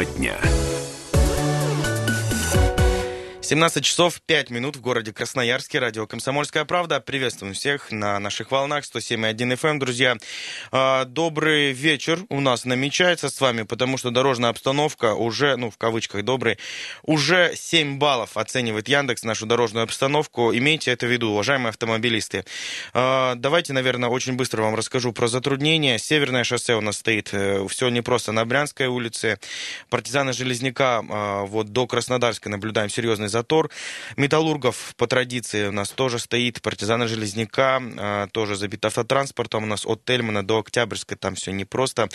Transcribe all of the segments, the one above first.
Тема дня. 17 часов 5 минут в городе Красноярске. Радио «Комсомольская правда». Приветствуем всех на наших волнах 107.1 FM, эм. друзья. А, добрый вечер у нас намечается с вами, потому что дорожная обстановка уже, ну, в кавычках добрый, уже 7 баллов оценивает Яндекс нашу дорожную обстановку. Имейте это в виду, уважаемые автомобилисты. А, давайте, наверное, очень быстро вам расскажу про затруднения. Северное шоссе у нас стоит э, все не просто на Брянской улице. Партизаны Железняка а, вот до Краснодарска наблюдаем серьезный затор затор. Металлургов по традиции у нас тоже стоит, партизана Железняка, а, тоже забит автотранспортом у нас от Тельмана до Октябрьской, там все непросто.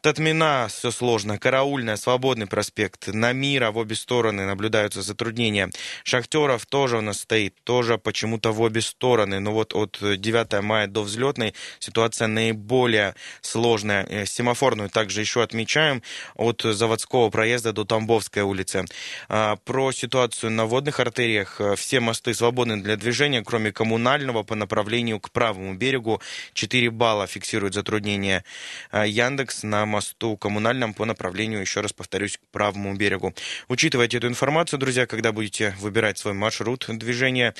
Татмина, все сложно. Караульная, Свободный проспект, на Мира в обе стороны наблюдаются затруднения. Шахтеров тоже у нас стоит, тоже почему-то в обе стороны. Но вот от 9 мая до взлетной ситуация наиболее сложная. Э, семафорную также еще отмечаем от заводского проезда до Тамбовской улицы. А, про ситуацию на водных артериях э, все мосты свободны для движения, кроме коммунального по направлению к правому берегу. 4 балла фиксирует затруднение э, Яндекс на мосту коммунальном по направлению, еще раз повторюсь, к правому берегу. Учитывайте эту информацию, друзья, когда будете выбирать свой маршрут движения.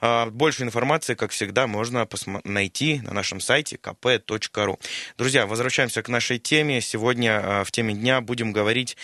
Э, больше информации, как всегда, можно найти на нашем сайте kp.ru. Друзья, возвращаемся к нашей теме. Сегодня в теме дня будем говорить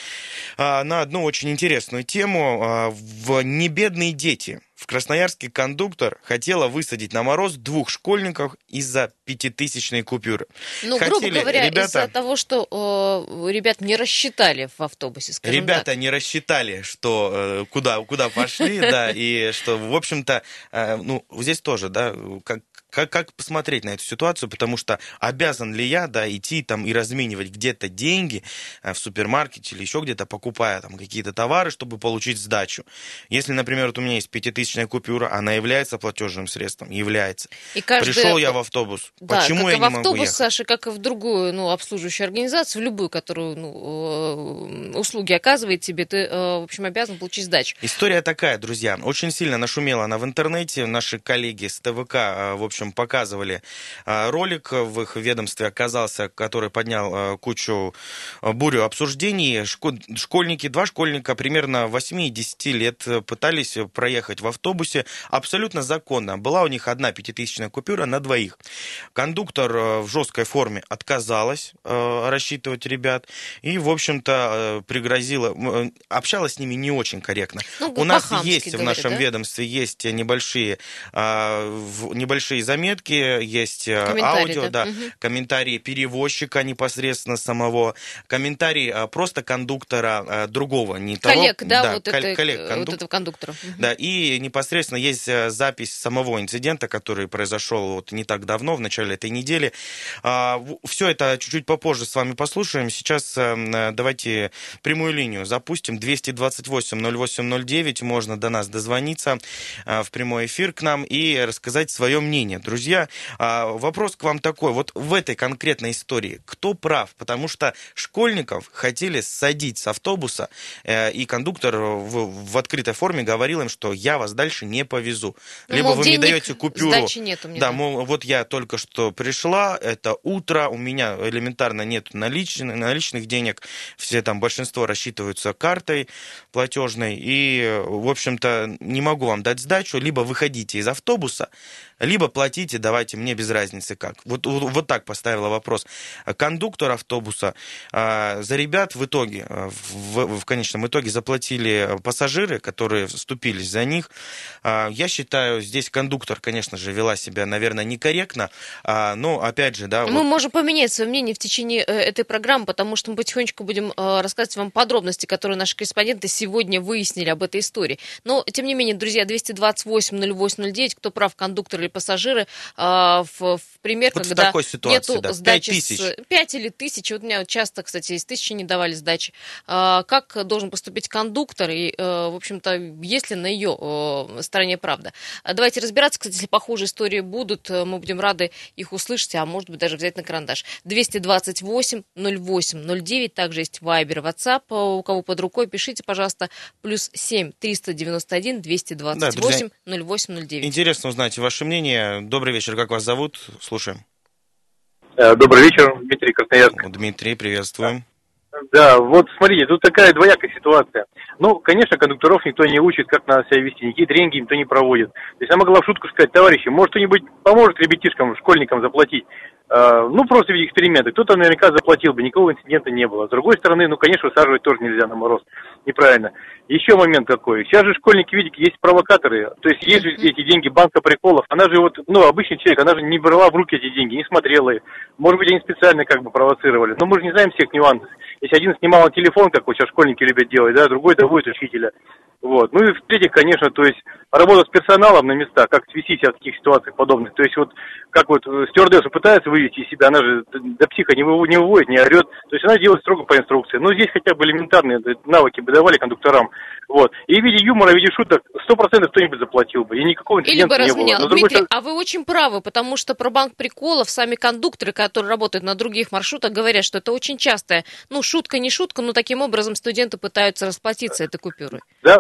на одну очень интересную тему. В «Небедные дети» в Красноярске кондуктор хотела высадить на мороз двух школьников из-за пятитысячной купюры. Ну, Хотели, грубо говоря, ребята, из-за того, что э, ребят не рассчитали в автобусе, скажем Ребята так. не рассчитали, что э, куда, куда пошли, да, и что, в общем-то, э, ну, здесь тоже, да, как как, как посмотреть на эту ситуацию, потому что обязан ли я, да, идти там и разменивать где-то деньги э, в супермаркете или еще где-то, покупая там какие-то товары, чтобы получить сдачу. Если, например, вот у меня есть пятитысячная купюра, она является платежным средством? Является. И каждый... Пришел я в автобус. Да, Почему как я не автобус, могу ехать? Саша, как и в другую, ну, обслуживающую организацию, в любую, которую, ну, э, услуги оказывает тебе, ты, э, в общем, обязан получить сдачу. История такая, друзья. Очень сильно нашумела она в интернете. Наши коллеги с ТВК, в общем, общем, показывали а, ролик в их ведомстве оказался, который поднял а, кучу а, бурю обсуждений. Школьники, два школьника примерно 8-10 лет пытались проехать в автобусе абсолютно законно. Была у них одна пятитысячная купюра на двоих. Кондуктор в жесткой форме отказалась рассчитывать ребят и, в общем-то, пригрозила, общалась с ними не очень корректно. Ну, у нас есть говорит, в нашем да? ведомстве есть небольшие, небольшие заметки, есть э, аудио, да, да угу. комментарии перевозчика непосредственно самого, комментарии э, просто кондуктора э, другого, не коллег, того, да, да вот, коллег, коллег кондук... вот этого кондуктора. Угу. Да, и непосредственно есть запись самого инцидента, который произошел вот не так давно, в начале этой недели. А, Все это чуть-чуть попозже с вами послушаем. Сейчас давайте прямую линию запустим. 228-08-09, можно до нас дозвониться в прямой эфир к нам и рассказать свое мнение Друзья, а, вопрос к вам такой. Вот в этой конкретной истории кто прав? Потому что школьников хотели садить с автобуса, э, и кондуктор в, в открытой форме говорил им, что я вас дальше не повезу. Ну, Либо мол, вы мне даете купюру. Нет у меня, да, мол, вот я только что пришла, это утро, у меня элементарно нет наличных, наличных денег, все там большинство рассчитываются картой платежной, и, в общем-то, не могу вам дать сдачу, либо выходите из автобуса, либо платите, давайте, мне без разницы как. Вот, вот так поставила вопрос. Кондуктор автобуса а, за ребят в итоге, а, в, в конечном итоге заплатили пассажиры, которые вступились за них. А, я считаю, здесь кондуктор, конечно же, вела себя, наверное, некорректно, но, опять же, да... Мы вот... можем поменять свое мнение в течение э, этой программы, потому что мы потихонечку будем э, рассказывать вам подробности, которые наши корреспонденты сегодня выяснили об этой истории. Но, тем не менее, друзья, 228-08-09, кто прав, кондуктор или пассажиры, а, в, в пример, вот когда в ситуации, нету да. сдачи 5 тысяч. с 5 или тысяч. Вот меня часто, кстати, из тысячи не давали сдачи. А, как должен поступить кондуктор и, э, в общем-то, есть ли на ее э, стороне правда? А давайте разбираться, кстати, если похожие истории будут, э, мы будем рады их услышать, а может быть даже взять на карандаш. 228 08 09, также есть Вайбер, WhatsApp, у кого под рукой, пишите, пожалуйста, плюс 7 391 228 да, 08 09. Интересно узнать ваше мнение. Добрый вечер, как вас зовут? Слушаем. Э, добрый вечер, Дмитрий Красноярск. Дмитрий, приветствуем. Да, вот смотрите, тут такая двоякая ситуация. Ну, конечно, кондукторов никто не учит, как надо себя вести, никакие тренинги никто не проводит. То есть я могла в шутку сказать, товарищи, может кто-нибудь поможет ребятишкам, школьникам заплатить? Э, ну, просто в виде эксперимента. Кто-то наверняка заплатил бы, никакого инцидента не было. С другой стороны, ну, конечно, высаживать тоже нельзя на мороз. Неправильно. Еще момент какой. Сейчас же школьники, видите, есть провокаторы. То есть есть же эти деньги банка приколов. Она же вот, ну, обычный человек, она же не брала в руки эти деньги, не смотрела их. Может быть, они специально как бы провоцировали. Но мы же не знаем всех нюансов. Если один снимал телефон, как вот сейчас школьники любят делать, да, другой доводит учителя. Вот. Ну и в-третьих, конечно, то есть работа с персоналом на местах, как вести себя в таких ситуациях подобных. То есть вот как вот э, стюардесса пытается вывести из себя, она же до психа не, выводит, не выводит, не орет. То есть она делает строго по инструкции. Но здесь хотя бы элементарные навыки бы давали кондукторам. Вот. И в виде юмора, в виде шуток сто процентов кто-нибудь заплатил бы. И никакого Или бы разменял. Не было. Дмитрий, другой... а вы очень правы, потому что про банк приколов сами кондукторы, которые работают на других маршрутах, говорят, что это очень частая, ну, шутка не шутка, но таким образом студенты пытаются расплатиться этой купюрой. Да,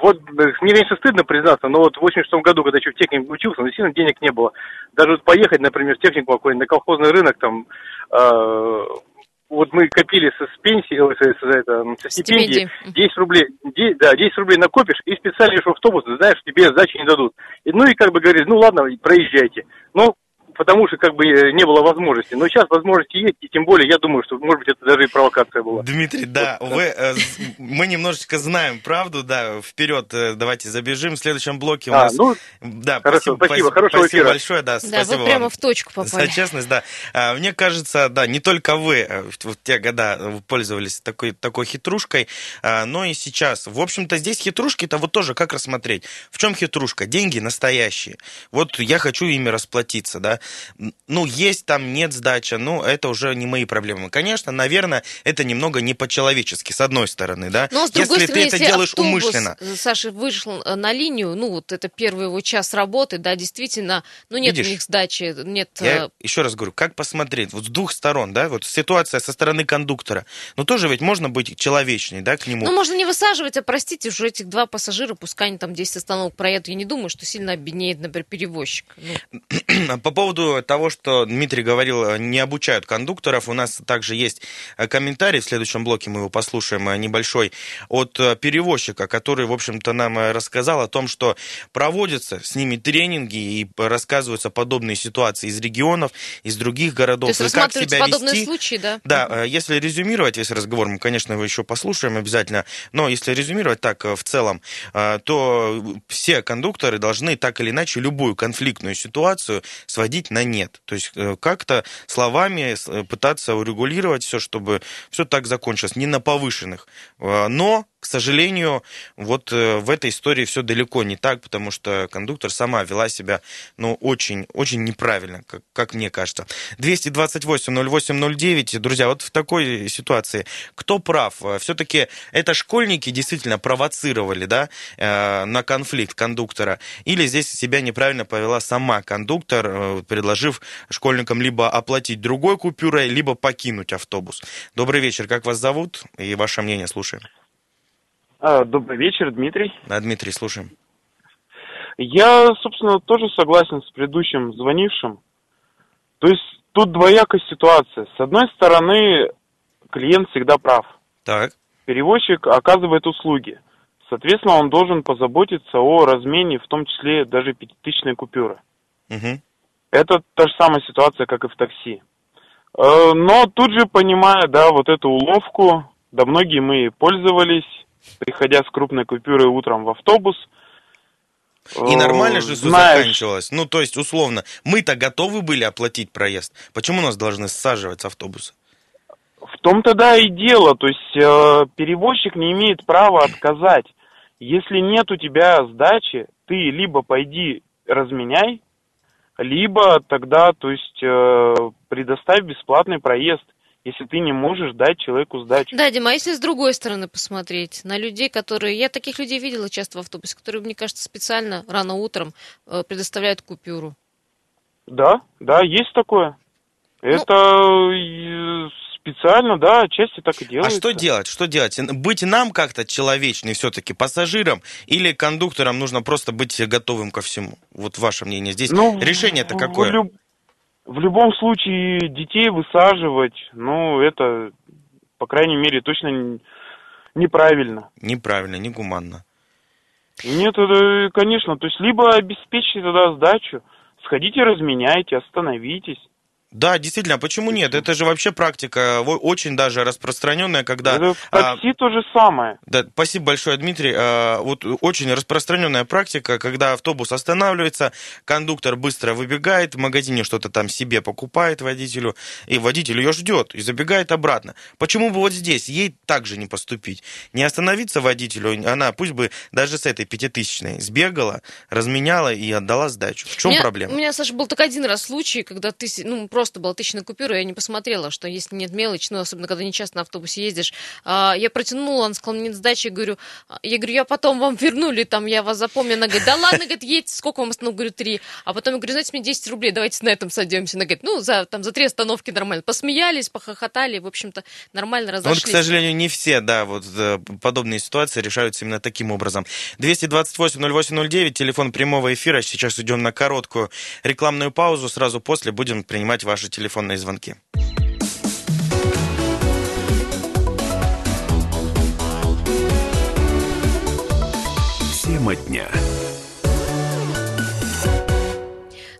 вот э, мне, конечно, стыдно признаться, но вот в 86 году, когда еще в технике учился, ну, действительно денег не было. Даже вот поехать, например, в технику какой-нибудь, на колхозный рынок, там, э, вот мы копили со, с пенсии, со, со, это, со стипендии, 10 рублей, 10, да, 10 рублей накопишь, и специально в автобус, знаешь, тебе сдачи не дадут. И, ну и как бы говоришь, ну ладно, проезжайте. Ну, потому что как бы э, не было возможности. Но сейчас возможности есть, и тем более я думаю, что, может быть, это даже и провокация была. Дмитрий, да, вот, вы, э, мы немножечко знаем правду, да, вперед э, давайте забежим. В следующем блоке у а, нас... Ну, да, хорошо, спасибо, спасибо, хорошего спасибо эфира. большое, да, да спасибо вы прямо в точку попали. За честность, да. А, мне кажется, да, не только вы в те года пользовались такой, такой хитрушкой, а, но и сейчас. В общем-то, здесь хитрушки-то вот тоже как рассмотреть. В чем хитрушка? Деньги настоящие. Вот я хочу ими расплатиться, да ну, есть там, нет сдачи, ну, это уже не мои проблемы. Конечно, наверное, это немного не по-человечески, с одной стороны, да. Но, с другой если стороны, ты это делаешь умышленно. Саша вышел э, на линию, ну, вот это первый его час работы, да, действительно, ну, нет Видишь, у них сдачи, нет... Я э, еще раз говорю, как посмотреть, вот с двух сторон, да, вот ситуация со стороны кондуктора, ну, тоже ведь можно быть человечней, да, к нему. Ну, можно не высаживать, а, простите, уже этих два пассажира, пускай они там 10 остановок проедут, я не думаю, что сильно обеднеет, например, перевозчик. Ну. По поводу того, что Дмитрий говорил, не обучают кондукторов. У нас также есть э, комментарий, в следующем блоке мы его послушаем, э, небольшой, от э, перевозчика, который, в общем-то, нам рассказал о том, что проводятся с ними тренинги и рассказываются подобные ситуации из регионов, из других городов. То есть и как себя подобные вести. случаи, да? Да, если резюмировать весь разговор, мы, конечно, его еще послушаем обязательно, но если резюмировать так в целом, то все кондукторы должны так или иначе любую конфликтную ситуацию сводить на нет. То есть э, как-то словами э, пытаться урегулировать все, чтобы все так закончилось, не на повышенных. Э, но к сожалению, вот э, в этой истории все далеко не так, потому что кондуктор сама вела себя, ну, очень, очень неправильно, как, как мне кажется. 228-08-09, друзья, вот в такой ситуации, кто прав? Э, Все-таки это школьники действительно провоцировали, да, э, на конфликт кондуктора, или здесь себя неправильно повела сама кондуктор, предложив школьникам либо оплатить другой купюрой, либо покинуть автобус. Добрый вечер, как вас зовут и ваше мнение слушаем. А, добрый вечер, Дмитрий. Да, Дмитрий, слушаем. Я, собственно, тоже согласен с предыдущим звонившим. То есть тут двоякая ситуация. С одной стороны, клиент всегда прав. Так. Перевозчик оказывает услуги. Соответственно, он должен позаботиться о размене, в том числе даже пятитысячной купюры. Угу. Это та же самая ситуация, как и в такси. Э, но тут же, понимая, да, вот эту уловку, да многие мы пользовались, приходя с крупной купюрой утром в автобус. И нормально же все знаешь... заканчивалось. Ну, то есть, условно, мы-то готовы были оплатить проезд. Почему нас должны саживать с автобуса? В том-то да и дело. То есть, э, перевозчик не имеет права отказать. Если нет у тебя сдачи, ты либо пойди разменяй, либо тогда, то есть, э, предоставь бесплатный проезд если ты не можешь дать человеку сдачу. Да, Дима, а если с другой стороны посмотреть на людей, которые... Я таких людей видела часто в автобусе, которые, мне кажется, специально рано утром э, предоставляют купюру. Да, да, есть такое. Ну... Это специально, да, отчасти так и делается. А что делать? Что делать? Быть нам как-то человечной все-таки, пассажирам, или кондукторам нужно просто быть готовым ко всему? Вот ваше мнение. Здесь ну, решение-то какое? В, люб... В любом случае детей высаживать, ну, это по крайней мере, точно неправильно. Неправильно, негуманно. Нет, это, конечно, то есть либо обеспечьте тогда сдачу, сходите разменяйте, остановитесь. Да, действительно, а почему нет? Это же вообще практика очень даже распространенная, когда... Это в а, то же самое. Да, спасибо большое, Дмитрий. А, Вот очень распространенная практика, когда автобус останавливается, кондуктор быстро выбегает, в магазине что-то там себе покупает водителю, и водитель ее ждет и забегает обратно. Почему бы вот здесь ей так же не поступить? Не остановиться водителю, она пусть бы даже с этой пятитысячной сбегала, разменяла и отдала сдачу. В чем у меня, проблема? У меня, Саша, был только один раз случай, когда ты, ну, просто была тысячная купюра, я не посмотрела, что если нет мелочи, ну, особенно когда не часто на автобусе ездишь, а, я протянула, он сказал, нет сдачи, я говорю, а, я говорю, я потом вам вернули, там, я вас запомню, она говорит, да ладно, говорит, едьте, сколько вам остановок, говорю, три, а потом я говорю, знаете, мне 10 рублей, давайте на этом сойдемся, она говорит, ну, за, там, за три остановки нормально, посмеялись, похохотали, в общем-то, нормально Ну, Вот, разошлись. к сожалению, не все, да, вот э, подобные ситуации решаются именно таким образом. 228-0809, телефон прямого эфира. Сейчас идем на короткую рекламную паузу. Сразу после будем принимать ваши телефонные звонки. Тема дня.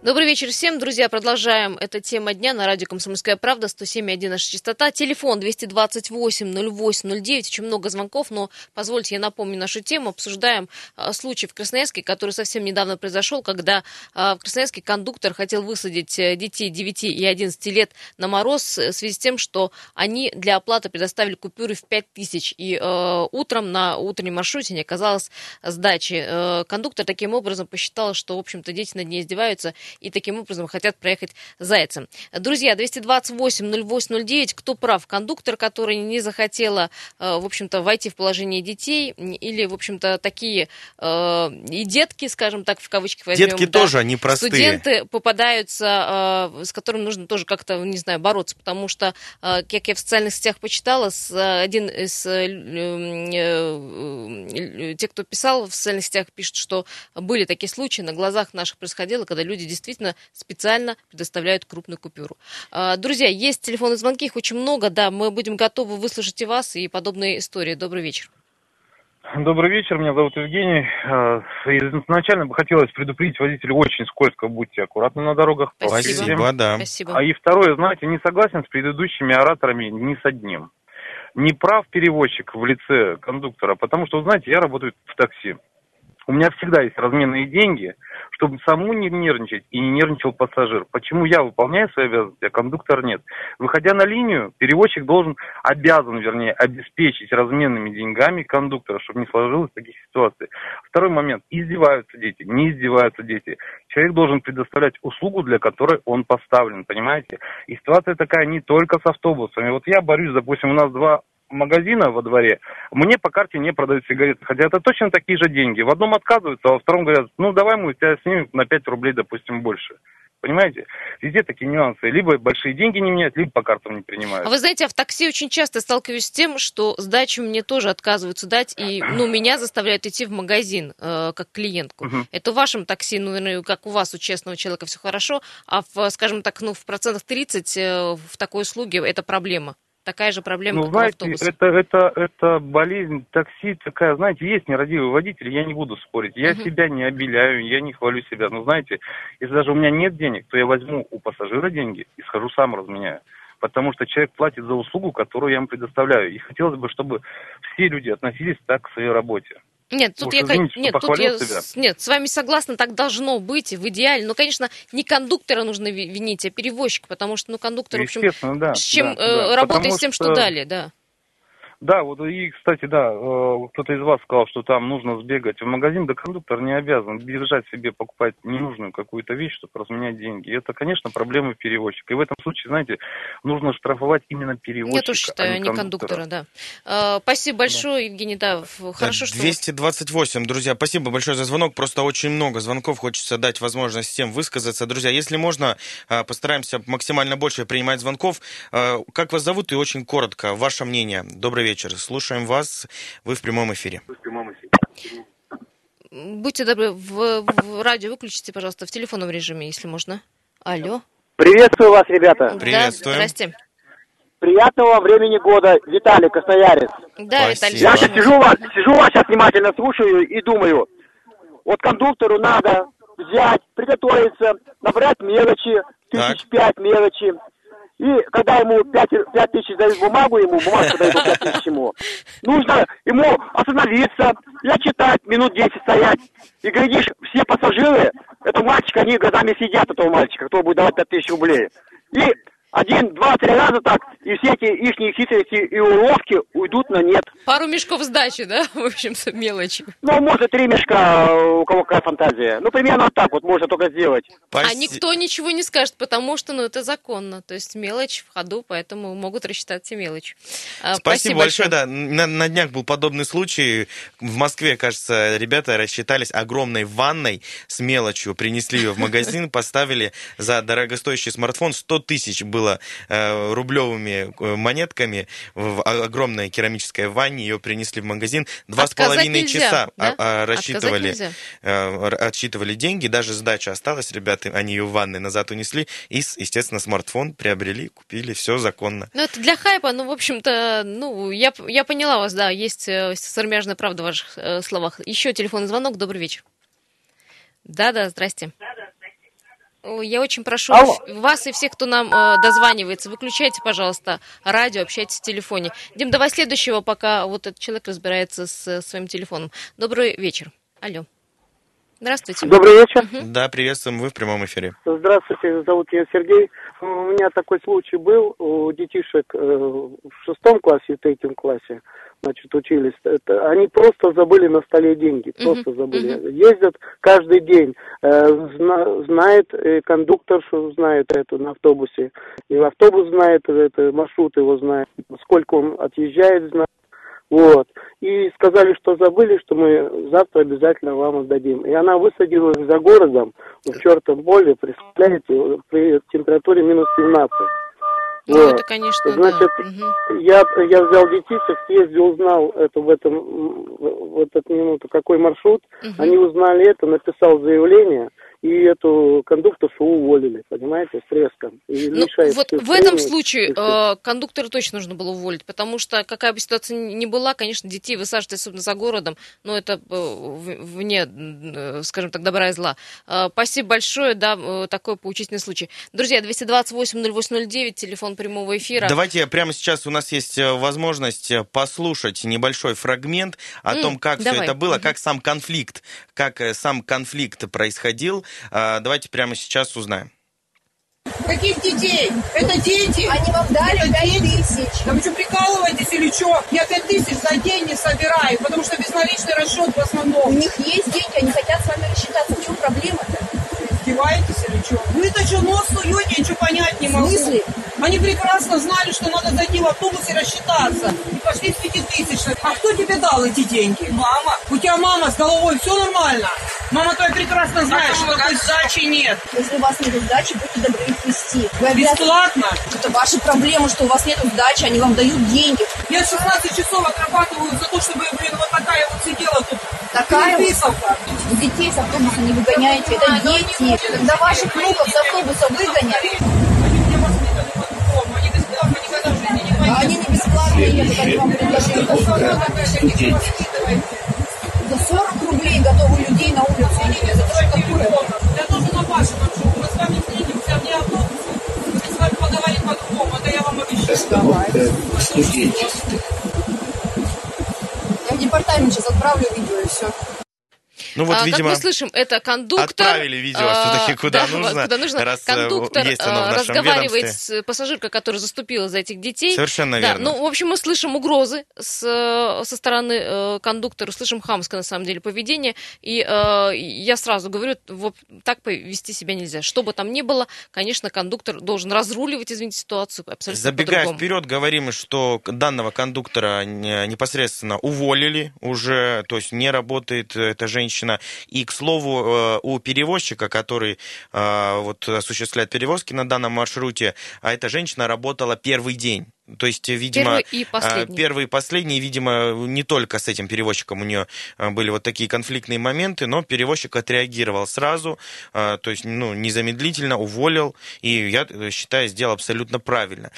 Добрый вечер всем, друзья. Продолжаем. Это тема дня на радио «Комсомольская правда», 107,1 наша частота. Телефон 228-08-09. Очень много звонков, но позвольте я напомню нашу тему. Обсуждаем а, случай в Красноярске, который совсем недавно произошел, когда а, в Красноярске кондуктор хотел высадить э, детей 9 и 11 лет на мороз э, в связи с тем, что они для оплаты предоставили купюры в 5 тысяч. И э, утром на утреннем маршруте не оказалось сдачи. Кондуктор таким образом посчитал, что, в общем-то, дети над ней издеваются и таким образом хотят проехать зайцем. Друзья, 228-08-09, кто прав? Кондуктор, который не захотела, э, в общем-то, войти в положение детей, или, в общем-то, такие э, и детки, скажем так, в кавычках возьмем. Детки да, тоже, они простые. Студенты попадаются, э, с которыми нужно тоже как-то, не знаю, бороться, потому что, как я в социальных сетях почитала, один из тех, кто писал в социальных сетях, пишет, что были такие случаи, на глазах наших происходило, когда люди действительно специально предоставляют крупную купюру. А, Друзья, есть телефонные звонки, их очень много, да, мы будем готовы выслушать и вас, и подобные истории. Добрый вечер. Добрый вечер, меня зовут Евгений. Э, Изначально бы хотелось предупредить водителей очень скользко, будьте аккуратны на дорогах. Спасибо. Спасибо, да. Спасибо. А и второе, знаете, не согласен с предыдущими ораторами ни с одним. Не прав перевозчик в лице кондуктора, потому что, знаете, я работаю в такси. У меня всегда есть разменные деньги, чтобы саму не нервничать и не нервничал пассажир. Почему я выполняю свои обязанности, а кондуктор нет? Выходя на линию, перевозчик должен, обязан, вернее, обеспечить разменными деньгами кондуктора, чтобы не сложилось таких ситуаций. Второй момент. Издеваются дети, не издеваются дети. Человек должен предоставлять услугу, для которой он поставлен, понимаете? И ситуация такая не только с автобусами. Вот я борюсь, допустим, у нас два магазина во дворе, мне по карте не продают сигареты, хотя это точно такие же деньги. В одном отказываются, а во втором говорят, ну давай мы у тебя снимем на 5 рублей, допустим, больше. Понимаете? Везде такие нюансы. Либо большие деньги не меняют, либо по картам не принимают. А вы знаете, я в такси очень часто сталкиваюсь с тем, что сдачу мне тоже отказываются дать, и ну, меня заставляют идти в магазин э, как клиентку. Мгм. Это в вашем такси, ну, наверное, как у вас, у честного человека, все хорошо, а в, скажем так, ну, в процентах 30 э, в такой услуге это проблема. Такая же проблема, Ну, как знаете, у автобуса. это, это, это болезнь такси такая, знаете, есть нерадивый водитель, я не буду спорить. Я Мгм. себя не обеляю, я не хвалю себя. Но знаете, если даже у меня нет денег, то я возьму у пассажира деньги и схожу сам разменяю. Потому что человек платит за услугу, которую я ему предоставляю. И хотелось бы, чтобы все люди относились так к своей работе. Нет, тут Уж я, извините, нет, тут я себя. с- нет, с вами согласна, так должно быть в идеале. Но, конечно, не кондуктора нужно ви- винить, а перевозчика, потому что, ну, кондуктор, в общем, да. с чем да, э, да. работает Потому с тем, что что- дали, да. Да, вот и, кстати, да, э, кто-то из вас сказал, что там нужно сбегать в магазин, да кондуктор не обязан держать себе, покупать ненужную какую-то вещь, чтобы разменять деньги. И это, конечно, проблемы перевозчика. И в этом случае, знаете, нужно штрафовать именно перевозчика, Я тоже считаю, а а не не кондуктора, да. Э, Спасибо большое, Евгений, да, хорошо, что... вы- 228, друзья, спасибо большое за звонок. Просто очень много звонков, хочется дать возможность всем высказаться. Друзья, если можно, а, постараемся максимально больше принимать звонков. А, Как вас зовут и очень коротко, ваше мнение. Добрый вечер, слушаем вас, вы в прямом эфире. Будьте добры, в, в радио выключите, пожалуйста, в телефонном режиме, если можно. Алло. Приветствую вас, ребята. Приветствуем. Да, здрасте. Приятного времени года, Виталий Красноярец. Да, Спасибо. Виталий, Я сейчас сижу вас, сижу вас сейчас внимательно слушаю и думаю, вот кондуктору надо взять, приготовиться, набрать мелочи, тысяч пять мелочи. И когда ему пять, пять тысяч дают бумагу, ему бумажку дают пять тысяч ему, нужно ему остановиться, я читать, минут 10 стоять. И глядишь, все пассажиры, это мальчик, они годами сидят, этого мальчика, кто будет давать пять тысяч рублей. И один, два, три раза так, и все эти их хитрости и уловки уйдут на нет. Пару мешков сдачи, да, в общем-то, мелочи. Ну, может, три мешка, у кого какая фантазия. Ну, примерно вот так вот можно только сделать. А Спаси- никто ничего не скажет, потому что, ну, это законно. То есть мелочь в ходу, поэтому могут рассчитать все мелочь. А, Спасибо, большое. Да, на, на днях был подобный случай. В Москве, кажется, ребята рассчитались огромной ванной с мелочью, принесли ее в магазин, поставили за дорогостоящий смартфон 100 тысяч было э, рублевыми э, монетками в огромной керамической ванне, ее принесли в магазин. Два с Отказать половиной нельзя, часа да? а- а, рассчитывали, э, отсчитывали деньги, даже сдача осталась, ребята, они ее в ванной назад унесли, и, с- естественно, смартфон приобрели, купили, все законно. Ну, это для хайпа, ну, в общем-то, ну, я, я поняла вас, да, есть сармяжная правда в ваших словах. Еще телефонный звонок, добрый вечер. Да-да, здрасте. Я очень прошу Алло. вас и всех, кто нам э, дозванивается, выключайте, пожалуйста, радио, общайтесь в телефоне. Дим, давай следующего, пока вот этот человек разбирается с э, своим телефоном. Добрый вечер. Алло. Здравствуйте. Добрый вечер. Да, приветствуем, вы в прямом эфире. Здравствуйте, зовут меня Сергей. У меня такой случай был у детишек э, в шестом классе и третьем классе, значит, учились. Это, они просто забыли на столе деньги, просто забыли. Ездят каждый день, э, зна- знает э, кондуктор, что знает это на автобусе, и автобус знает, это, маршрут его знает, сколько он отъезжает, знает. Вот. И сказали, что забыли, что мы завтра обязательно вам отдадим. И она высадилась за городом, в чертом поле, представляете, при температуре минус 17. Ну, Вот. это, конечно, Значит, да. Я, я взял детишек, съездил, узнал это в этом, в этот минуту, какой маршрут. Мгм. Они узнали это, написал заявление, и эту кондукторшу уволили, понимаете, с треском. И Ну, вот в этом случае э, кондуктора точно нужно было уволить, потому что какая бы ситуация ни была, конечно, детей высаживать, особенно за городом, но это э, вне, э, скажем так, добра и зла. Э, Спасибо большое, да, э, такой поучительный случай. Друзья, 228-0809, телефон прямого эфира. Давайте прямо сейчас у нас есть возможность послушать небольшой фрагмент о М, том, как все давай. это было, Мгм. как сам конфликт, как сам конфликт происходил. А, Давайте прямо сейчас узнаем. Каких детей? Это дети. Они вам дали Это 5 дети. тысяч. Да вы что, прикалываетесь или что? Я 5 тысяч за день не собираю, потому что безналичный расчет в У основном. них есть деньги, они хотят с вами рассчитаться. В чем проблема-то? Издеваетесь или что? Вы это что, нос суете, я ничего понять не В могу. смысле? Они прекрасно знали, что надо зайти в автобус и рассчитаться. И пошли с пятитысячной. А кто тебе дал эти деньги? Мама. У тебя мама с головой, все нормально? Мама твоя прекрасно знает, что такой сдачи нет. Если у вас нет сдачи, будьте добры их вести. Вы обязаны... Бесплатно. Это ваша проблема, что у вас нет сдачи, они вам дают деньги. Я 16 часов отрабатываю за то, чтобы, блин, вот такая вот сидела тут. Такая вот- Переписывка. Вы детей с автобуса не выгоняете, это дети. Когда ваших внуков с автобуса выгонят, Они мне воспитаны по-другому. Они бесплатно никогда в жизни не а они не бесплатные едут, они вам предложили. Пойдут. За 40 рублей готовы людей на улицу идти. Это что такое? Я тоже на Паше ношу. Мы с вами встретимся вне автобуса. Мы с вами поговорим по-другому. Это я вам обещаю. Я в департамент сейчас отправлю видео и все. Ну вот, А, видимо, как мы слышим, это кондуктор. отправили видео а, все-таки куда да, нужно, куда нужно. раз, э, Кондуктор есть оно в а, разговаривает ведомстве. с пассажиркой, которая заступила за этих детей. Совершенно Да, верно. ну, в общем, мы слышим угрозы с, э, со стороны э, кондуктора, слышим хамское, на самом деле, поведение. И э, я сразу говорю, вот так повести себя нельзя. Что бы там ни было, конечно, кондуктор должен разруливать, извините, ситуацию абсолютно Забегая вперед, говорим, что данного кондуктора не- непосредственно уволили уже, то есть не работает эта женщина. И, к слову, э, у перевозчика, который э, вот осуществляет перевозки на данном маршруте, а эта женщина работала первый день. То есть, видимо, первый и последний. первый и последний, видимо, не только с этим перевозчиком у нее были вот такие конфликтные моменты, но перевозчик отреагировал сразу, то есть, ну, незамедлительно уволил, и я считаю, сделал абсолютно правильно.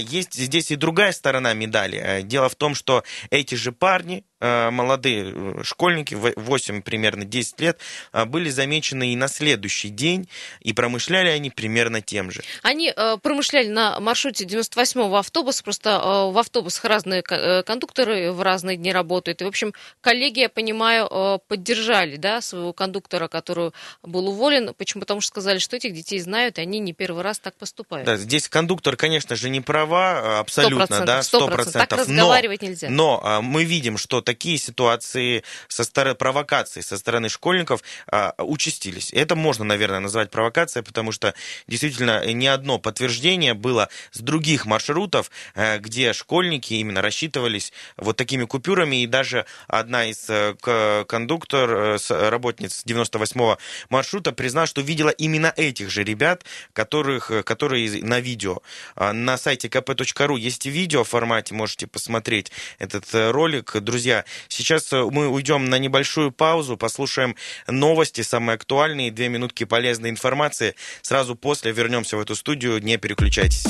Есть здесь и другая сторона медали. Дело в том, что эти же парни, Э, молодые э, школьники, 8 примерно 10 лет, э, были замечены и на следующий день, и промышляли они примерно тем же. Они промышляли на маршруте 98-го автобуса, просто в автобусах разные кондукторы в разные дни работают. И, в общем, коллеги, я понимаю, поддержали да, своего кондуктора, который был уволен. Почему? Потому что сказали, что этих детей знают, и они не первый раз так поступают. Да, здесь кондуктор, конечно же, не права абсолютно, 100%, да, 100%. 100%. Так разговаривать но, нельзя. Но мы видим, что такие ситуации со стороны провокации со стороны школьников а, участились. Это можно, наверное, назвать провокацией, потому что действительно ни одно подтверждение было с других маршрутов, а, где школьники именно рассчитывались вот такими купюрами, и даже одна из а, кондуктор, э, работниц 98-го маршрута признала, что видела именно этих же ребят, которых, которые на видео. А, на сайте kp.ru есть видео в формате, можете посмотреть этот ролик. Друзья, Сейчас э, мы уйдем на небольшую паузу, послушаем новости, самые актуальные, две минутки полезной информации. Сразу после вернемся в эту студию, не переключайтесь.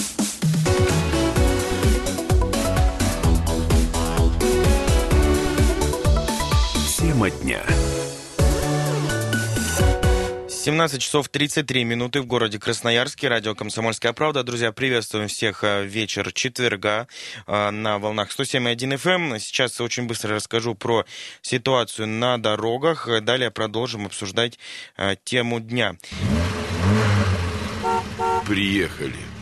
Тема дня. 17 часов 33 минуты в городе Красноярске. Радио «Комсомольская правда». Друзья, приветствуем всех э, вечер четверга э, на волнах 107.1 FM. Эм. Сейчас очень быстро расскажу про ситуацию на дорогах. Далее продолжим обсуждать э, тему дня. Приехали.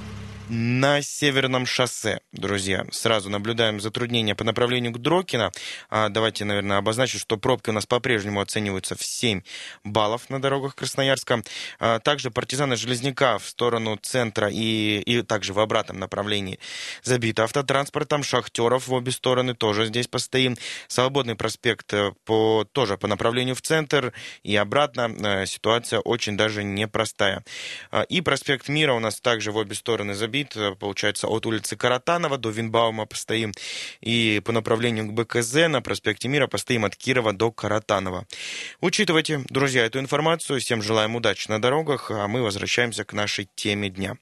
На северном шоссе, друзья, сразу наблюдаем затруднения по направлению к Дрокина. Давайте, наверное, обозначу, что пробки у нас по-прежнему оцениваются в 7 баллов на дорогах Красноярска. А, также партизаны Железняка в сторону центра и, и также в обратном направлении забиты автотранспортом. Шахтеров в обе стороны тоже здесь постоим. Свободный проспект э, по, тоже по направлению в центр и обратно. Э, ситуация очень даже непростая. А, и проспект Мира у нас также в обе стороны забит стоит, э, получается, от улицы Каратанова до Винбаума постоим, и по направлению к БКЗ на проспекте Мира постоим от Кирова до Каратанова. Учитывайте, друзья, эту информацию. Всем желаем удачи на дорогах, а мы возвращаемся к нашей теме дня.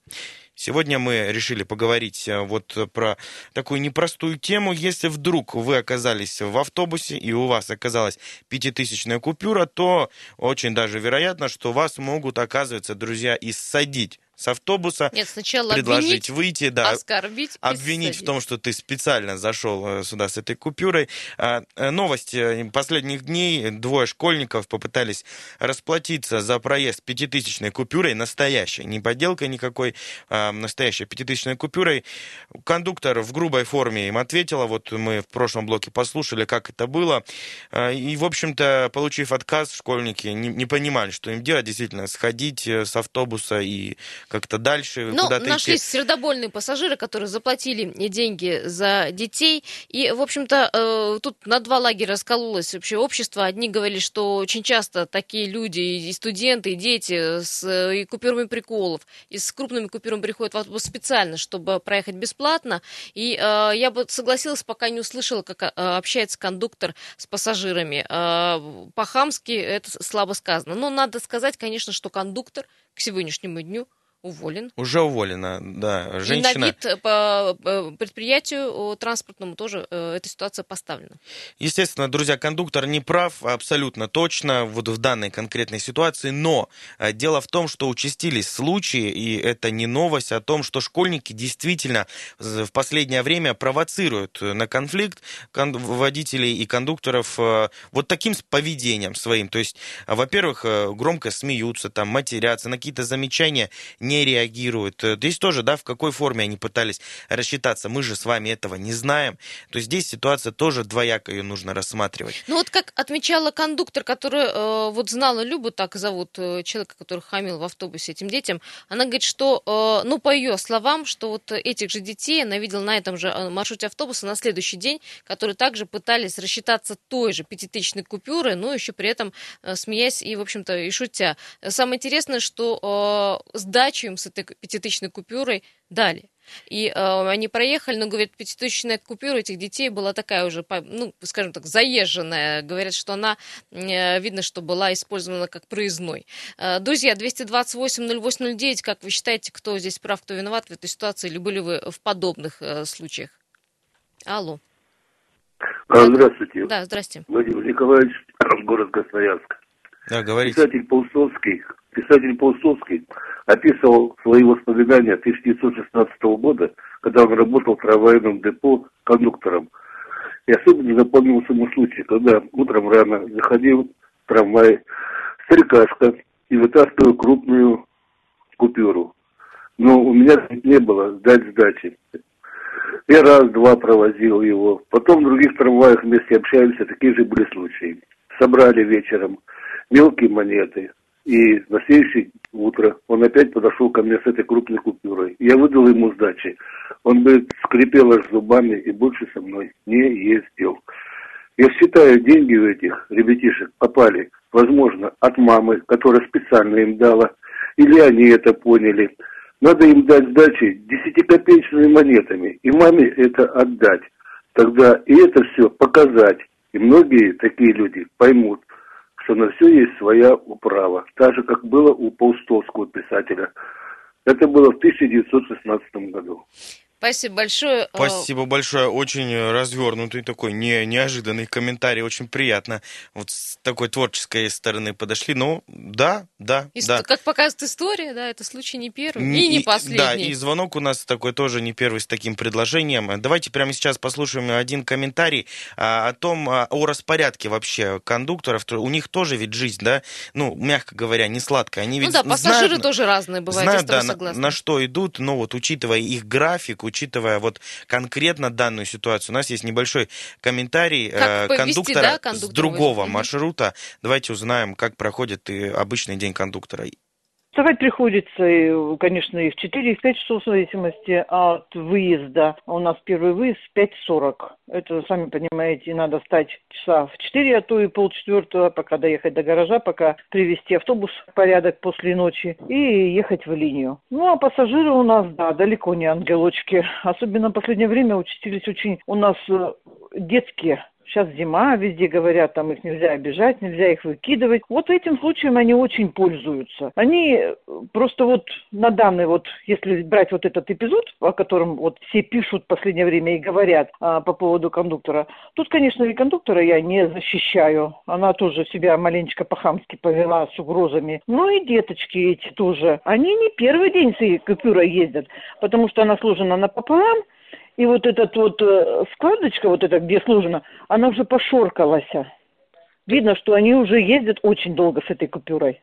Сегодня мы решили поговорить э, вот про такую непростую тему. Если вдруг вы оказались в автобусе и у вас оказалась пятитысячная купюра, то очень даже вероятно, что вас могут, оказывается, друзья, и ссадить с автобуса, Нет, сначала предложить обвинить, выйти, да, оскорбить, обвинить в том, что ты специально зашел э, сюда с этой купюрой. А, э, новость э, последних дней. Двое школьников попытались расплатиться за проезд пятитысячной купюрой, настоящей, не подделкой никакой, а настоящей пятитысячной купюрой. Кондуктор в грубой форме им ответила, вот мы в прошлом блоке послушали, как это было. А, и, в общем-то, получив отказ, школьники не, не понимали, что им делать, действительно, сходить с автобуса и как-то дальше Но куда-то нашлись идти. сердобольные пассажиры, которые заплатили деньги за детей. И, в общем-то, э, тут на два лагеря раскололось вообще общество. Одни говорили, что очень часто такие люди, и студенты, и дети с и купюрами приколов, и с крупными купюрами приходят в автобус специально, чтобы проехать бесплатно. И э, я бы согласилась, пока не услышала, как э, общается кондуктор с пассажирами. По-хамски это слабо сказано. Но надо сказать, конечно, что кондуктор к сегодняшнему дню Уволен. Уже уволена, да. Женщина... И на вид по предприятию транспортному тоже э, эта ситуация поставлена. Естественно, друзья, кондуктор не прав абсолютно точно вот в данной конкретной ситуации, но э, дело в том, что участились случаи, и это не новость, о том, что школьники действительно в последнее время провоцируют на конфликт водителей и кондукторов э, вот таким поведением своим. То есть, во-первых, громко смеются, там, матерятся, на какие-то замечания не реагируют. Э, здесь тоже, да, в какой форме они пытались рассчитаться, мы же с вами этого не знаем. То здесь ситуация тоже двояко ее нужно рассматривать. Ну вот как отмечала кондуктор, который э, вот знала Любу, так зовут э, человека, который хамил в автобусе этим детям, она говорит, что, ну по ее словам, что вот этих же детей она видела на этом же маршруте автобуса на следующий день, которые также пытались рассчитаться той же пятитысячной купюрой, но еще при этом смеясь и, в общем-то, и шутя. Самое интересное, что сдачу им с этой пятитысячной купюрой дали. И э, они проехали, но, говорят, пятитысячная купюра этих детей была такая уже, ну, скажем так, заезженная. Говорят, что она, э, видно, что была использована как проездной. Э, друзья, 228-08-09, как вы считаете, кто здесь прав, кто виноват в этой ситуации, или были вы в подобных э, случаях? Алло. А, здравствуйте. Да, здрасте. Владимир Николаевич, город Красноярск. Да, говорите. Писатель Паустовский, писатель Паустовский описывал свои воспоминания 1916 года, когда он работал в трамвайном депо кондуктором. И особенно запомнился ему случай, когда утром рано заходил в трамвай старикашка и вытаскивал крупную купюру. Но у меня не было сдать сдачи. Я раз-два провозил его. Потом в других трамваях вместе общались, и такие же были случаи. Собрали вечером мелкие монеты. И на следующее утро он опять подошел ко мне с этой крупной купюрой. Я выдал ему сдачи. Он, бы скрипел аж зубами и больше со мной не ездил. Я считаю, деньги у этих ребятишек попали, возможно, от мамы, которая специально им дала, или они это поняли. Надо им дать сдачи десятикопеечными монетами, и маме это отдать. Тогда и это все показать. И многие такие люди поймут, что на все есть своя управа, так же, как было у Паустовского писателя. Это было в 1916 году. Спасибо большое. Спасибо большое. Очень развернутый такой не, неожиданный комментарий. Очень приятно. Вот с такой творческой стороны подошли. Ну, да, да, и, да. Как показывает история, да, это случай не первый не, и не последний. Да, и звонок у нас такой тоже не первый с таким предложением. Давайте прямо сейчас послушаем один комментарий а, о том, а, о распорядке вообще кондукторов. У них тоже ведь жизнь, да, ну, мягко говоря, не сладкая. Они ну ведь да, пассажиры знают, тоже разные бывают, знают, да, на, на что идут, но вот учитывая их график, учитывая вот конкретно данную ситуацию. У нас есть небольшой комментарий как повести, кондуктора, да, кондуктора с другого маршрута. Давайте узнаем, как проходит обычный день кондуктора. Вставать приходится, конечно, и в 4, и в 5 часов в зависимости от выезда. У нас первый выезд в 5.40. Это, сами понимаете, надо встать часа в 4, а то и полчетвертого, пока доехать до гаража, пока привести автобус в порядок после ночи и ехать в линию. Ну, а пассажиры у нас, да, далеко не ангелочки. Особенно в последнее время участились очень у нас э, детские Сейчас зима, везде говорят, там их нельзя обижать, нельзя их выкидывать. Вот этим случаем они очень пользуются. Они э, просто вот на данный вот, если брать вот этот эпизод, о котором вот все пишут в последнее время и говорят а, по поводу кондуктора, тут, конечно, и кондуктора я не защищаю. Она тоже себя маленечко по-хамски повела с угрозами. Ну и деточки эти тоже. Они не первый день с купюрой ездят, потому что она сложена напополам, и вот этот вот э, складочка, вот эта, где сложена, она уже пошоркалась. Видно, что они уже ездят очень долго с этой купюрой.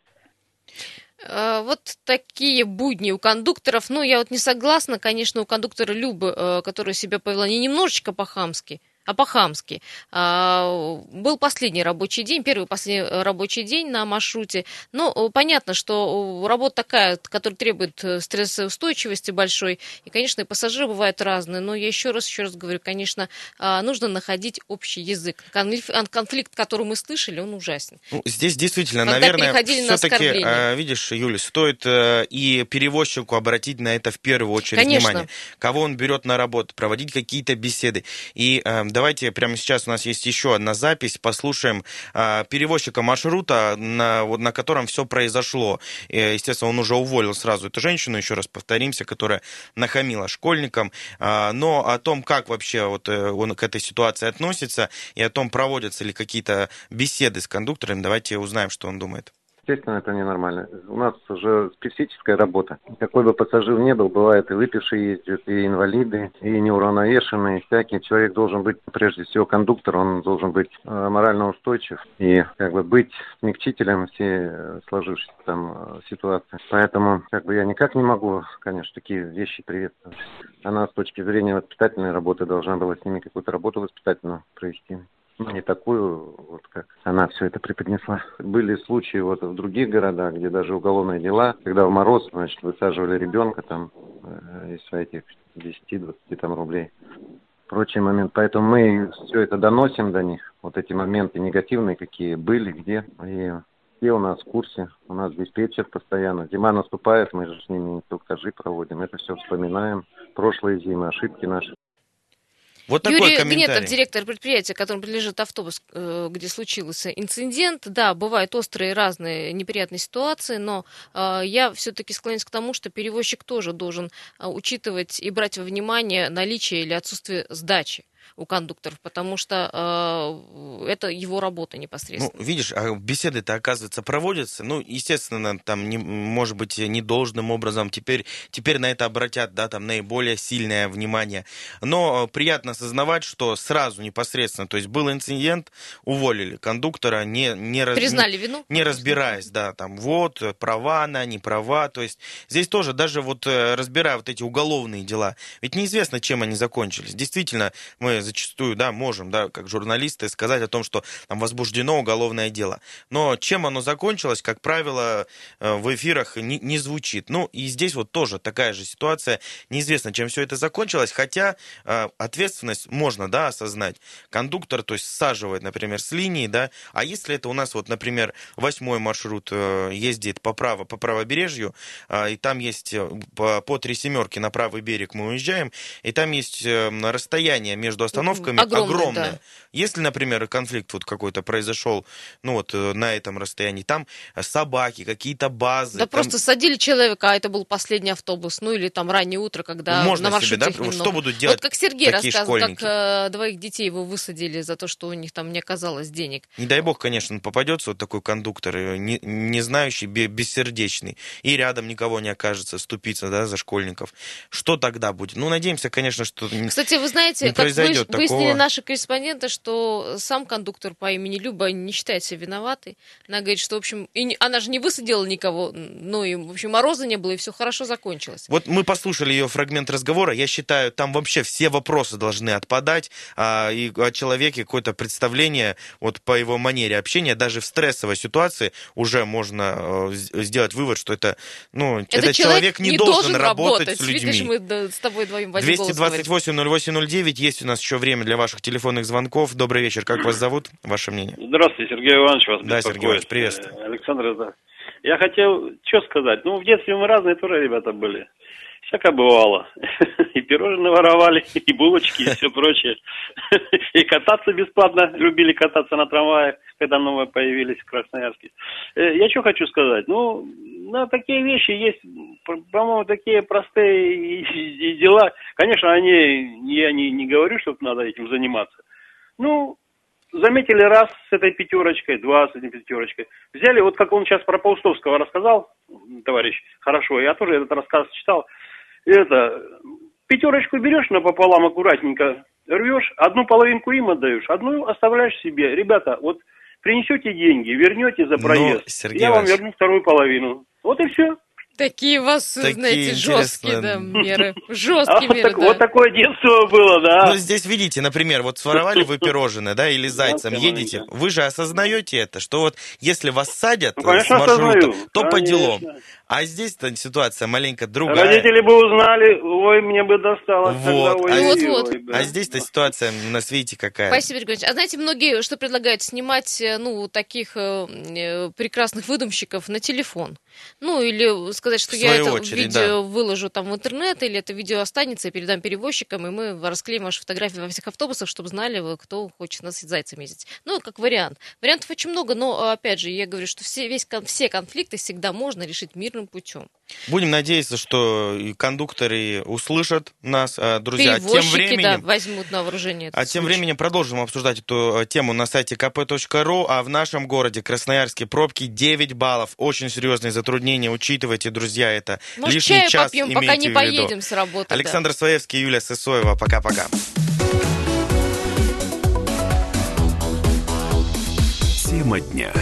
Э, вот такие будни у кондукторов. Ну, я вот не согласна, конечно, у кондуктора Любы, э, которая себя повела не немножечко по-хамски, а по-хамски. А, был последний рабочий день, первый последний рабочий день на маршруте. Ну, понятно, что работа такая, которая требует э, стрессоустойчивости большой. И, конечно, и пассажиры бывают разные. Но я еще раз, еще раз говорю, конечно, а, нужно находить общий язык. Конфликт, который мы слышали, он ужасен. Ну, здесь действительно, Когда наверное, все-таки, на видишь, Юля, стоит э, и перевозчику обратить на это в первую очередь конечно. внимание. Кого он берет на работу, проводить какие-то беседы. И э, давайте прямо сейчас у нас есть еще одна запись. Послушаем э, перевозчика маршрута, на, вот, на котором все произошло. И, естественно, он уже уволил сразу эту женщину, еще раз повторимся, которая нахамила школьникам. Э, но о том, как вообще вот, э, он к этой ситуации относится, и о том, проводятся ли какие-то беседы с кондукторами, давайте узнаем, что он думает. Естественно, это ненормально. У нас уже специфическая работа. Какой бы пассажир ни был, бывает и выпившие ездят, и инвалиды, и неуравновешенные, всякий. Человек должен быть, прежде всего, кондуктор, он должен быть э, морально устойчив и как бы быть смягчителем всей э, сложившейся там э, ситуации. Поэтому как бы я никак не могу, конечно, такие вещи приветствовать. Она с точки зрения воспитательной работы должна была с ними какую-то работу воспитательную провести не такую, вот как она все это преподнесла. Были случаи вот в других городах, где даже уголовные дела, когда в мороз, значит, высаживали ребенка там э, из этих 10-20 там рублей. Прочий момент. Поэтому мы все это доносим до них, вот эти моменты негативные, какие были, где. И все у нас в курсе, у нас диспетчер постоянно. Зима наступает, мы же с ними инструктажи проводим, это все вспоминаем, прошлые зимы, ошибки наши. Вот такой Юрий комментарий. Гнетов, директор предприятия, которому принадлежит автобус, э, где случился инцидент. Да, бывают острые разные неприятные ситуации, но э, я все-таки склоняюсь к тому, что перевозчик тоже должен э, учитывать и брать во внимание наличие или отсутствие сдачи у кондукторов, потому что э, это его работа непосредственно. Ну, видишь, а беседы-то, оказывается, проводятся. Ну, естественно, там, не, может быть, недолжным образом. Теперь, теперь на это обратят, да, там, наиболее сильное внимание. Но э, приятно осознавать, что сразу, непосредственно, то есть был инцидент, уволили кондуктора, не, не, раз- Признали вину? не разбираясь, да, там, вот, права она, не права. То есть здесь тоже, даже вот э, разбирая вот эти уголовные дела, ведь неизвестно, чем они закончились. Действительно, мы зачастую, да, можем, да, как журналисты, сказать о том, что там возбуждено уголовное дело. Но чем оно закончилось, как правило, э, в эфирах не, не звучит. Ну, и здесь вот тоже такая же ситуация. Неизвестно, чем все это закончилось, хотя э, ответственность можно, да, осознать. Кондуктор, то есть саживает, например, с линии, да, а если это у нас вот, например, восьмой маршрут э, ездит по, право, по правобережью, и там есть по, по три семерки на правый берег мы уезжаем, и там есть расстояние между остановками Огромное, огромное. да. Если, например, конфликт вот какой-то произошел, ну вот э, на этом расстоянии, там э, собаки, какие-то базы. Да там- просто садили человека, а это был последний автобус, ну или там раннее утро, когда Можно на себе, маршруте да, их вот немного. что будут делать Вот как Сергей рассказывал, школьники? как э, двоих детей его высадили за то, что у них там не оказалось денег. Не дай бог, конечно, попадется вот такой кондуктор, э, не, не знающий, бе- бессердечный, и рядом никого не окажется, ступиться, да, за школьников. Что тогда будет? Ну, надеемся, конечно, что... Кстати, вы знаете, не как произойдет выяснили такого. наши корреспонденты, что сам кондуктор по имени Люба не считает себя виноватой. Она говорит, что, в общем, и не- она же не высадила никого, ну и, в общем, мороза не было, и все хорошо закончилось. Вот мы послушали ее фрагмент разговора. Я считаю, там вообще все вопросы должны отпадать, а, и о человеке какое-то представление вот по его манере общения, даже в стрессовой ситуации уже можно э, сделать вывод, что это, ну, этот человек не, должен, работать, с людьми. Видишь, мы с тобой один голос говорим. 228-08-09, есть у нас еще время для ваших телефонных звонков. Добрый вечер, как вас зовут? Ваше мнение? Здравствуйте, Сергей Иванович вас Да, беспокоит. Сергей Иванович, приветствую. Александр, да. Я хотел, что сказать, ну, в детстве мы разные тоже ребята были. Всякое бывало. И пирожные воровали, и булочки, и все прочее. И кататься бесплатно, любили кататься на трамваях, когда новые появились в Красноярске. Э, Я что хочу сказать, ну, на такие вещи есть, по- по-моему, такие простые и дела. Конечно, они, я не, не говорю, что надо этим заниматься. Ну, заметили раз с этой пятерочкой, два с этой пятерочкой. Взяли, вот как он сейчас про Паустовского рассказал, товарищ, хорошо, я тоже этот рассказ читал. Это, пятерочку берешь напополам аккуратненько, рвешь, одну половинку им отдаешь, одну оставляешь себе. Ребята, вот принесете деньги, вернете за проезд, Сергей я вам Иванович. верну вторую половину. Вот и все. Такие у вас, Такие знаете, жесткие да, меры. А Жесткие вот, меры, так- да. вот такое детство было, да. Ну, здесь видите, например, вот своровали вы пирожное, да, или зайцем Маленькая, едете, вы же осознаете это, что вот если вас садят Ну, э, конечно, с маршрута, осознаю. то по делам. А здесь-то ситуация маленько другая. Родители бы узнали, ой, мне бы досталось. Вот, тогда, ой, а, Вот, ой, вот. ой, да. а здесь-то ситуация, у нас видите, какая. Спасибо, Игорь Иванович. А знаете, многие что предлагают? Снимать, э, ну, таких э, э, прекрасных выдумщиков на телефон. Ну, или сказать, что В я это очередь, видео выложу там в интернет, или это видео останется, и передам перевозчикам, и мы расклеим ваши фотографии во всех автобусах, чтобы знали, вы, кто хочет нас с зайцем ездить. Ну, как вариант. Вариантов очень много, но, опять же, я говорю, что все, весь, все конфликты всегда можно решить мирным путем. Будем надеяться, что и кондукторы услышат нас, э, друзья. А тем временем... да, возьмут на вооружение. А тем случай. временем продолжим обсуждать эту э, тему на сайте kp.ru, а в нашем городе Красноярске пробки 9 баллов. Очень серьезные затруднения, учитывайте, друзья, это Может, лишний чаю час попьем, пока не поедем с работы. да. Александр Своевский, Юлия Сысоева. Пока-пока. Тема дня.